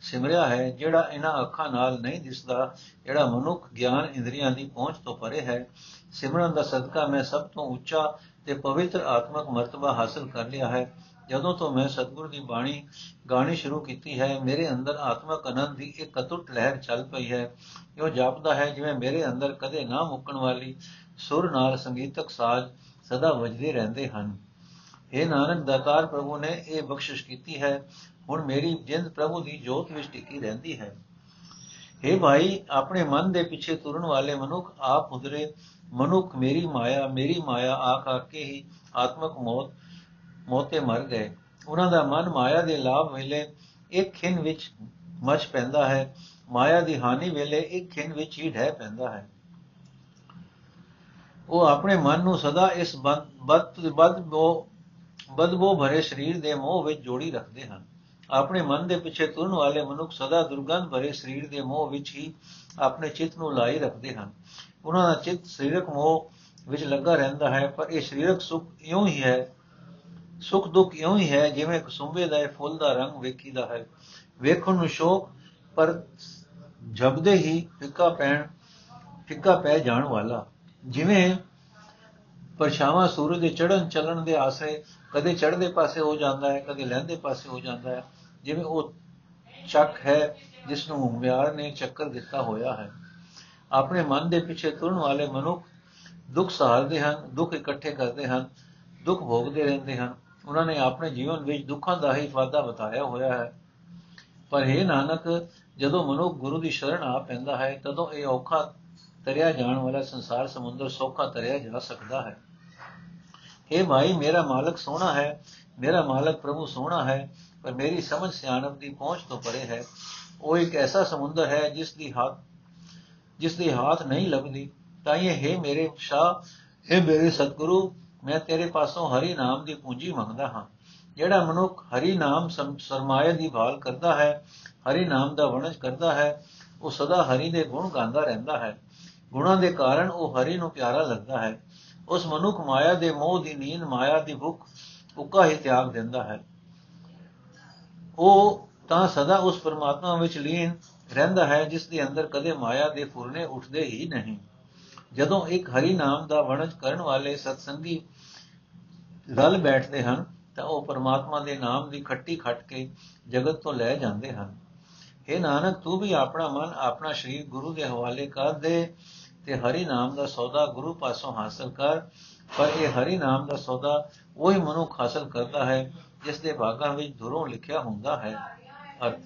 ਸਿਮਰਿਆ ਹੈ, ਜਿਹੜਾ ਇਹਨਾਂ ਅੱਖਾਂ ਨਾਲ ਨਹੀਂ ਦਿਸਦਾ, ਜਿਹੜਾ ਮਨੁੱਖ ਗਿਆਨ ਇੰਦਰੀਆਂ ਦੀ ਪਹੁੰਚ ਤੋਂ ਪਰੇ ਹੈ। ਸਿਮਰਨ ਦਾ ਸਦਕਾ ਮੈਂ ਸਭ ਤੋਂ ਉੱਚਾ ਤੇ ਪਵਿੱਤਰ ਆਤਮਿਕ ਮਰਤਬਾ ਹਾਸਲ ਕਰ ਲਿਆ ਹੈ। ਜਦੋਂ ਤੋਂ ਮੈਂ ਸਤਿਗੁਰ ਦੀ ਬਾਣੀ ਗਾਣੀ ਸ਼ੁਰੂ ਕੀਤੀ ਹੈ, ਮੇਰੇ ਅੰਦਰ ਆਤਮਿਕ ਆਨੰਦ ਦੀ ਇੱਕ ਅਤੁੱਟ ਲਹਿਰ ਚੱਲ ਪਈ ਹੈ। ਇਹ ਜਾਪਦਾ ਹੈ ਜਿਵੇਂ ਮੇਰੇ ਅੰਦਰ ਕਦੇ ਨਾ ਮੁੱਕਣ ਵਾਲੀ ਸੁਰ ਨਾਲ ਸੰਗੀਤਕ ਸਾਜ਼ ਸਦਾ ਵੱਜਦੇ ਰਹਿੰਦੇ ਹਨ। ਇਹ ਨਾਨਕ ਦਾਤਾਰ ਪ੍ਰਭੂ ਨੇ ਇਹ ਬਖਸ਼ਿਸ਼ ਕੀਤੀ ਹੈ, ਹੁਣ ਮੇਰੀ ਜਿੰਦ ਪ੍ਰਭੂ ਦੀ ਜੋਤ ਵਿੱਚ ਟਿਕੀ ਰਹਿੰਦੀ ਹੈ। हे ਭਾਈ, ਆਪਣੇ ਮਨ ਦੇ ਪਿੱਛੇ ਤੁਰਨ ਵਾਲੇ ਮਨੁੱਖ ਆਪ ਉਧਰੇ, ਮਨੁੱਖ ਮੇਰੀ ਮਾਇਆ ਮੇਰੀ ਮਾਇਆ ਆਖ ਆ ਕੇ ਹੀ ਆਤਮਕ ਮੌਤ ਮੋਤੇ ਮਰ ਗਏ। ਉਹਨਾਂ ਦਾ ਮਨ ਮਾਇਆ ਦੇ ਲਾਭ ਵੇਲੇ ਇੱਕ ਖਿੰ ਵਿੱਚ ਮਚ ਪੈਂਦਾ ਹੈ। ਮਾਇਆ ਦੀ ਹਾਨੀ ਵੇਲੇ ਇੱਕ ਖਿੰ ਵਿੱਚ ਹੀ ਢਹਿ ਪੈਂਦਾ ਹੈ। ਉਹ ਆਪਣੇ ਮਨ ਨੂੰ ਸਦਾ ਇਸ ਬਦ, ਬਦਬੋ ਬਦਬੋ ਭਰੇ ਸਰੀਰ ਦੇ ਮੋਹ ਵਿੱਚ ਜੋੜੀ ਰੱਖਦੇ ਹਨ। ਆਪਣੇ ਮਨ ਦੇ ਪਿੱਛੇ ਤੁਰਨ ਵਾਲੇ ਮਨੁੱਖ ਸਦਾ ਦੁਰਗੰਧ ਭਰੇ ਸਰੀਰ ਦੇ ਮੋਹ ਵਿੱਚ ਹੀ ਆਪਣੇ ਚਿੱਤ ਨੂੰ ਲਾਈ ਰੱਖਦੇ ਹਨ। ਉਹਨਾਂ ਦਾ ਚਿੱਤ ਸਰੀਰਕ ਮੋਹ ਵਿੱਚ ਲੱਗਾ ਰਹਿੰਦਾ ਹੈ, ਪਰ ਇਹ ਸਰੀਰਕ ਸੁਖ ਇਉਂ ਹੀ ਹੈ ਸੁਖ ਦੁੱਖ ਇਉਂ ਹੀ ਹੈ, ਜਿਵੇਂ ਕਸੁੰਬੇ ਦਾ ਫੁੱਲ ਦਾ ਰੰਗ ਵੇਖੀਦਾ ਹੈ। ਵੇਖਣ ਨੂੰ ਸ਼ੋਕ, ਪਰ ਜਬਦੇ ਹੀ ਫਿੱਕਾ ਪੈਣ, ਫਿੱਕਾ ਪੈ ਜਾਣ ਵਾਲਾ। ਜਿਵੇਂ ਪਰਛਾਵਾਂ ਸੂਰਜ ਦੇ ਚੜ੍ਹਨ ਚੱਲਣ ਦੇ ਆਸਰੇ ਕਦੇ ਚੜ੍ਹਦੇ ਪਾਸੇ ਹੋ ਜਾਂਦਾ ਹੈ, ਕਦੇ ਲਹਿੰਦੇ ਪਾਸੇ ਹੋ ਜਾਂਦਾ ਹੈ। ਜਿਵੇਂ ਉਹ ਚੱਕ ਹੈ, ਜਿਸ ਨੂੰ ਹੁਮਿਆਰ ਨੇ ਚੱਕਰ ਦਿੱਤਾ ਹੋਇਆ ਹੈ। ਆਪਣੇ ਮਨ ਦੇ ਪਿੱਛੇ ਤੁਰਨ ਵਾਲੇ ਮਨੁੱਖ ਦੁੱਖ ਸਹਾਰਦੇ ਹਨ, ਦੁੱਖ ਇਕੱਠੇ ਕਰਦੇ ਹਨ, ਦੁੱਖ ਭੋਗਦੇ ਰਹਿੰਦੇ ਹਨ। ਉਹਨਾਂ ਨੇ ਆਪਣੇ ਜੀਵਨ ਵਿੱਚ ਦੁੱਖਾਂ ਦਾ ਹੀ ਫਾਇਦਾ ਬਤਾਇਆ ਹੋਇਆ ਹੈ। ਪਰ ਇਹ ਨਾਨਕ, ਜਦੋਂ ਮਨੁੱਖ ਗੁਰੂ ਦੀ ਸ਼ਰਨ ਆ ਪੈਂਦਾ ਹੈ, ਤਦੋਂ ਇਹ ਔਖਾ ਤਰਿਆ ਜਾਣ ਵਾਲਾ ਸੰਸਾਰ ਸਮੁੰਦਰ ਸੌਖਾ ਤਰਿਆ ਜਾ ਸਕਦਾ ਹੈ। हे ਭਾਈ, ਮੇਰਾ ਮਾਲਕ ਸੋਹਣਾ ਹੈ, ਮੇਰਾ ਮਾਲਕ ਪ੍ਰਭੂ ਸੋਹਣਾ ਹੈ, ਪਰ ਮੇਰੀ ਸਮਝ ਸਿਆਣਪ ਦੀ ਪਹੁੰਚ ਤੋਂ ਪਰੇ ਹੈ। ਉਹ ਇੱਕ ਐਸਾ ਸਮੁੰਦਰ ਹੈ ਜਿਸ ਦੀ ਹੱਥ ਜਿਸ ਦੀ ਹੱਥ ਨਹੀਂ ਲੱਭਦੀ। ਤਾਂ ਇਹ ਹੈ ਮੇਰੇ ਸ਼ਾਹ, ਹੈ ਮੇਰੇ ਸਤਿਗੁਰੂ ਮੈਂ ਤੇਰੇ ਪਾਸੋਂ ਹਰੀ ਨਾਮ ਦੀ ਪੂੰਜੀ ਮੰਗਦਾ ਹਾਂ। ਜਿਹੜਾ ਮਨੁੱਖ ਹਰੀ ਨਾਮ ਸਰਮਾਇਆ ਦੀ ਭਾਲ ਕਰਦਾ ਹੈ, ਹਰੀ ਨਾਮ ਦਾ ਵਣਜ ਕਰਦਾ ਹੈ, ਉਹ ਸਦਾ ਹਰੀ ਦੇ ਗੁਣ ਗਾਉਂਦਾ ਰਹਿੰਦਾ ਹੈ। ਗੁਣਾਂ ਦੇ ਕਾਰਨ ਉਹ ਹਰੀ ਨੂੰ ਪਿਆਰਾ ਲੱਗਦਾ ਹੈ। ਉਸ ਮਨੁੱਖ ਮਾਇਆ ਦੇ ਮੋਹ ਦੀ ਨੀਂਦ, ਮਾਇਆ ਦੀ ਭੁੱਖ ਉੱਕਾ ਹੀ ਤਿਆਗ ਦਿੰਦਾ ਹੈ। ਉਹ ਤਾਂ ਸਦਾ ਉਸ ਪਰਮਾਤਮਾ ਵਿੱਚ ਲੀਨ ਰਹਿੰਦਾ ਹੈ, ਜਿਸ ਦੇ ਅੰਦਰ ਕਦੇ ਮਾਇਆ ਦੇ ਫੁਰਨੇ ਉੱਠਦੇ ਹੀ ਨਹੀਂ। ਜਦੋਂ ਇੱਕ ਹਰੀ ਨਾਮ ਦਾ ਵਣਜ ਕਰਨ ਵਾਲੇ ਸਤਸੰਗੀ ਰਲ ਬੈਠਦੇ ਹਨ, ਤਾਂ ਉਹ ਪਰਮਾਤਮਾ ਦੇ ਨਾਮ ਦੀ ਖੱਟੀ ਖੱਟ ਕੇ ਜਗਤ ਤੋਂ ਲੈ ਜਾਂਦੇ ਹਨ। हे ਨਾਨਕ, ਤੂੰ ਵੀ ਆਪਣਾ ਮਨ ਆਪਣਾ ਸ਼ਰੀਰ ਗੁਰੂ ਦੇ ਹਵਾਲੇ ਕਰ ਦੇ ਤੇ ਹਰੀ ਨਾਮ ਦਾ ਸੌਦਾ ਗੁਰੂ ਪਾਸੋਂ ਹਾਸਲ ਕਰ। ਪਰ ਇਹ ਹਰੀ ਨਾਮ ਦਾ ਸੌਦਾ ਉਹੀ ਮਨੁੱਖ ਹਾਸਲ ਕਰਦਾ ਹੈ, ਜਿਸ ਦੇ ਭਾਗਾਂ ਵਿੱਚ ਦੁਰੋਂ ਲਿਖਿਆ ਹੁੰਦਾ ਹੈ। ਅਰਥ।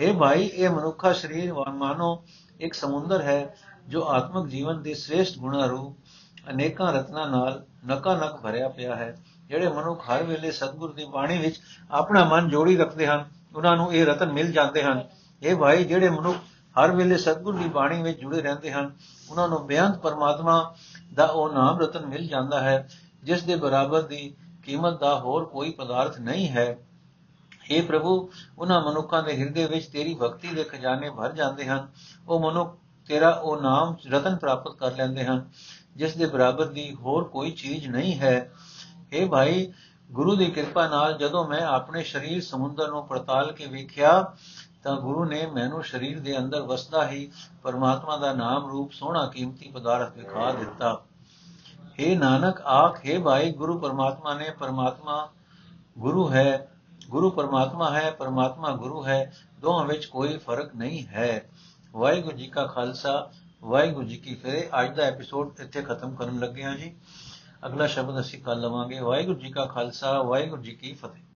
हे ਭਾਈ, ਇਹ ਮਨੁੱਖਾ ਸਰੀਰ ਮਾਨੋ ਇੱਕ ਸਮੁੰਦਰ ਹੈ ਜੋ ਆਤਮਿਕ ਜੀਵਨ ਦੇ ਸ੍ਰੇਸ਼ਟ ਗੁਣਾ ਰੂਪ ਅਨੇਕਾਂ ਰਤਨਾਂ ਨਾਲ ਨਕਾ ਨਕ ਭਰਿਆ ਪਿਆ ਹੈ, ਜਿਹੜੇ ਮਨੁੱਖ ਹਰ ਵੇਲੇ ਸਤਿਗੁਰ ਦੀ ਬਾਣੀ ਵਿੱਚ ਆਪਣਾ ਮਨ ਜੋੜੀ ਰੱਖਦੇ ਹਨ, ਉਹਨਾਂ ਨੂੰ ਇਹ ਰਤਨ ਮਿਲ ਜਾਂਦੇ ਹਨ। ਇਹ ਭਾਈ ਜਿਹੜੇ ਮਨੁੱਖ ਹਰ ਵੇਲੇ ਸਤਿਗੁਰ ਦੀ ਬਾਣੀ ਵਿੱਚ ਜੁੜੇ ਰਹਿੰਦੇ ਹਨ, ਉਹਨਾਂ ਨੂੰ ਬੇਅੰਤ ਪਰਮਾਤਮਾ ਦਾ ਉਹ ਨਾਮ ਰਤਨ ਮਿਲ ਜਾਂਦਾ ਹੈ, ਜਿਸ ਦੇ ਬਰਾਬਰ ਦੀ ਕੀਮਤ ਦਾ ਹੋਰ ਕੋਈ ਪਦਾਰਥ ਨਹੀਂ ਹੈ। हे ਪ੍ਰਭੂ ਉਹਨਾਂ ਮਨੁੱਖਾਂ ਦੇ ਹਿਰਦੇ ਵਿੱਚ ਤੇਰੀ ਭਗਤੀ ਦੇ ਖਜ਼ਾਨੇ ਭਰ ਜਾਂਦੇ ਹਨ। ਉਹ ਮਨੁੱਖ ਤੇਰਾ ਉਹ ਨਾਮ ਰਤਨ ਪ੍ਰਾਪਤ ਕਰ ਲੈਂਦੇ ਹਨ, ਜਿਸ ਦੇ ਬਰਾਬਰ ਦੀ ਹੋਰ ਕੋਈ ਚੀਜ਼ ਨਹੀਂ ਹੈ। हे ਭਾਈ, ਗੁਰੂ ਦੀ ਕਿਰਪਾ ਨਾਲ ਜਦੋਂ ਮੈਂ ਆਪਣੇ ਸਰੀਰ ਸਮੁੰਦਰ ਨੂੰ ਪੜਤਾਲ ਕੇ ਵੇਖਿਆ, ਤਾਂ ਗੁਰੂ ਨੇ ਮੈਨੂੰ ਸਰੀਰ ਦੇ ਅੰਦਰ ਵਸਦਾ ਹੀ ਪਰਮਾਤਮਾ ਦਾ ਨਾਮ ਰੂਪ ਸੋਹਣਾ ਕੀਮਤੀ ਪਦਾਰਥ ਵਿਖਾ ਦਿੱਤਾ। हे ਨਾਨਕ, ਆਖ, ਹੈ ਭਾਈ, ਗੁਰੂ ਪਰਮਾਤਮਾ ਨੇ ਪਰਮਾਤਮਾ ਗੁਰੂ ਹੈ, ਗੁਰੂ ਪਰਮਾਤਮਾ ਹੈ, ਪਰਮਾਤਮਾ ਗੁਰੂ ਹੈ, ਦੋਹਾਂ ਵਿੱਚ ਕੋਈ ਫ਼ਰਕ ਨਹੀਂ ਹੈ। ਵਾਹਿਗੁਰੂ ਜੀ ਕਾ ਖਾਲਸਾ, ਵਾਹਿਗੁਰੂ ਜੀ ਕੀ ਫਤਿਹ। ਅੱਜ ਦਾ ਐਪੀਸੋਡ ਇੱਥੇ ਖਤਮ ਕਰਨ ਲੱਗੇ ਹਾਂ ਜੀ। ਅਗਲਾ ਸ਼ਬਦ ਅਸੀਂ ਕੱਲ ਲਵਾਂਗੇ। ਵਾਹਿਗੁਰੂ ਜੀ ਕਾ ਖਾਲਸਾ, ਵਾਹਿਗੁਰੂ ਜੀ ਕੀ ਫਤਿਹ।